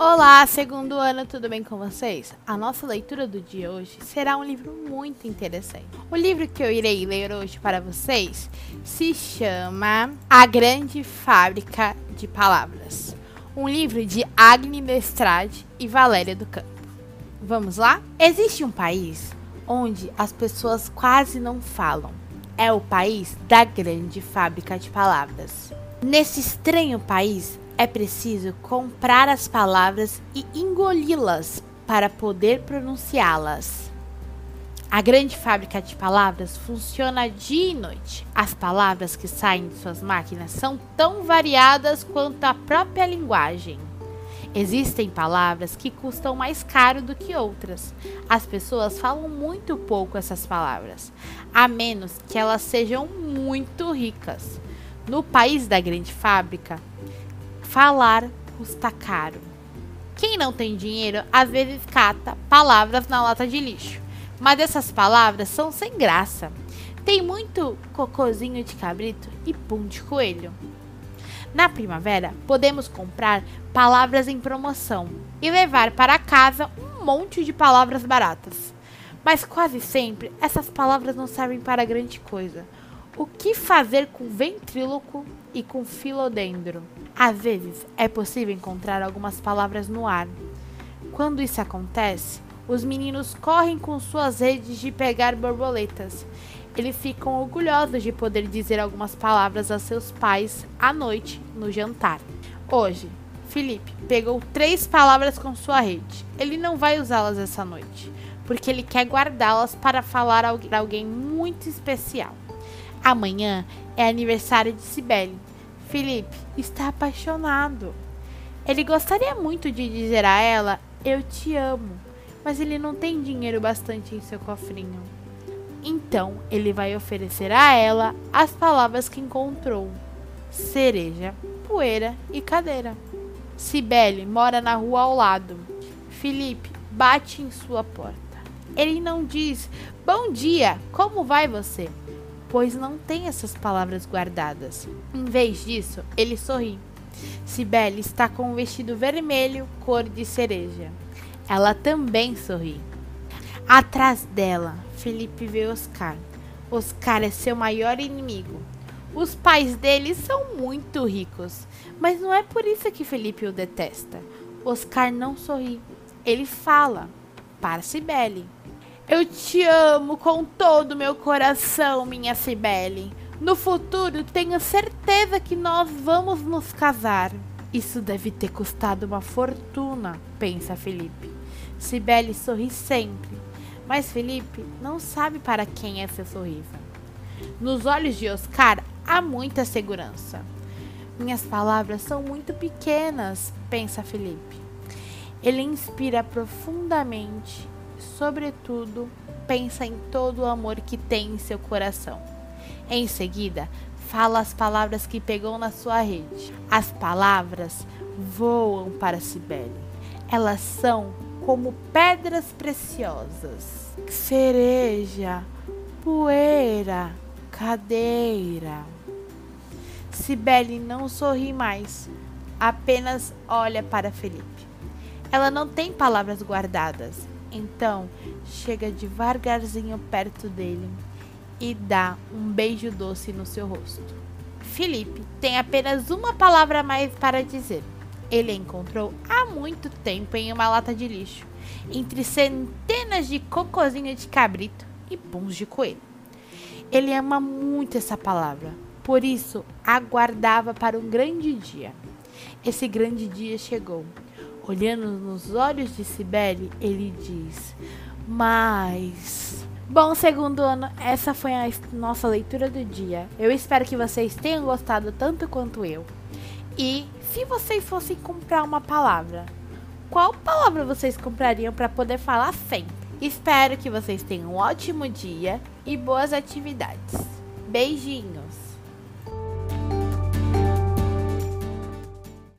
Olá, segundo ano, tudo bem com vocês? A nossa leitura do dia hoje será um livro muito interessante. O livro que eu irei ler hoje para vocês se chama A Grande Fábrica de Palavras, um livro de Agni Lestrade e Valéria do Campo. Vamos lá? Existe um país onde as pessoas quase não falam. É o país da grande fábrica de palavras. Nesse estranho país, é preciso comprar as palavras e engoli-las para poder pronunciá-las. A grande fábrica de palavras funciona dia e noite. As palavras que saem de suas máquinas são tão variadas quanto a própria linguagem. Existem palavras que custam mais caro do que outras. As pessoas falam muito pouco essas palavras, a menos que elas sejam muito ricas. No país da grande fábrica, Falar custa caro. Quem não tem dinheiro às vezes cata palavras na lata de lixo, mas essas palavras são sem graça. Tem muito cocozinho de cabrito e pum de coelho. Na primavera, podemos comprar palavras em promoção e levar para casa um monte de palavras baratas. Mas quase sempre essas palavras não servem para grande coisa. O que fazer com ventríloco e com filodendro? Às vezes é possível encontrar algumas palavras no ar. Quando isso acontece, os meninos correm com suas redes de pegar borboletas. Eles ficam orgulhosos de poder dizer algumas palavras a seus pais à noite no jantar. Hoje, Felipe pegou três palavras com sua rede. Ele não vai usá-las essa noite, porque ele quer guardá-las para falar a alguém muito especial. Amanhã é aniversário de Cibele Felipe está apaixonado. Ele gostaria muito de dizer a ela: Eu te amo, mas ele não tem dinheiro bastante em seu cofrinho. Então ele vai oferecer a ela as palavras que encontrou: cereja, poeira e cadeira. Cibele mora na rua ao lado. Felipe bate em sua porta. Ele não diz: Bom dia, como vai você? Pois não tem essas palavras guardadas. Em vez disso, ele sorri. Cibele está com um vestido vermelho, cor de cereja. Ela também sorri. Atrás dela, Felipe vê Oscar. Oscar é seu maior inimigo. Os pais dele são muito ricos, mas não é por isso que Felipe o detesta. Oscar não sorri. Ele fala para Cibele. Eu te amo com todo o meu coração, minha Cibele. No futuro, tenho certeza que nós vamos nos casar. Isso deve ter custado uma fortuna, pensa Felipe. Cibele sorri sempre, mas Felipe não sabe para quem é seu sorriso. Nos olhos de Oscar há muita segurança. Minhas palavras são muito pequenas, pensa Felipe. Ele inspira profundamente sobretudo, pensa em todo o amor que tem em seu coração. Em seguida, fala as palavras que pegou na sua rede. As palavras voam para Cibele. Elas são como pedras preciosas. Cereja, poeira, cadeira. Cibele não sorri mais, apenas olha para Felipe. Ela não tem palavras guardadas, então, chega devagarzinho perto dele e dá um beijo doce no seu rosto. Felipe tem apenas uma palavra a mais para dizer. Ele encontrou há muito tempo em uma lata de lixo, entre centenas de cocozinho de cabrito e puns de coelho. Ele ama muito essa palavra, por isso aguardava para um grande dia. Esse grande dia chegou Olhando nos olhos de Cibele, ele diz: Mas. Bom, segundo ano, essa foi a nossa leitura do dia. Eu espero que vocês tenham gostado tanto quanto eu. E se vocês fossem comprar uma palavra, qual palavra vocês comprariam para poder falar sempre? Espero que vocês tenham um ótimo dia e boas atividades. Beijinhos!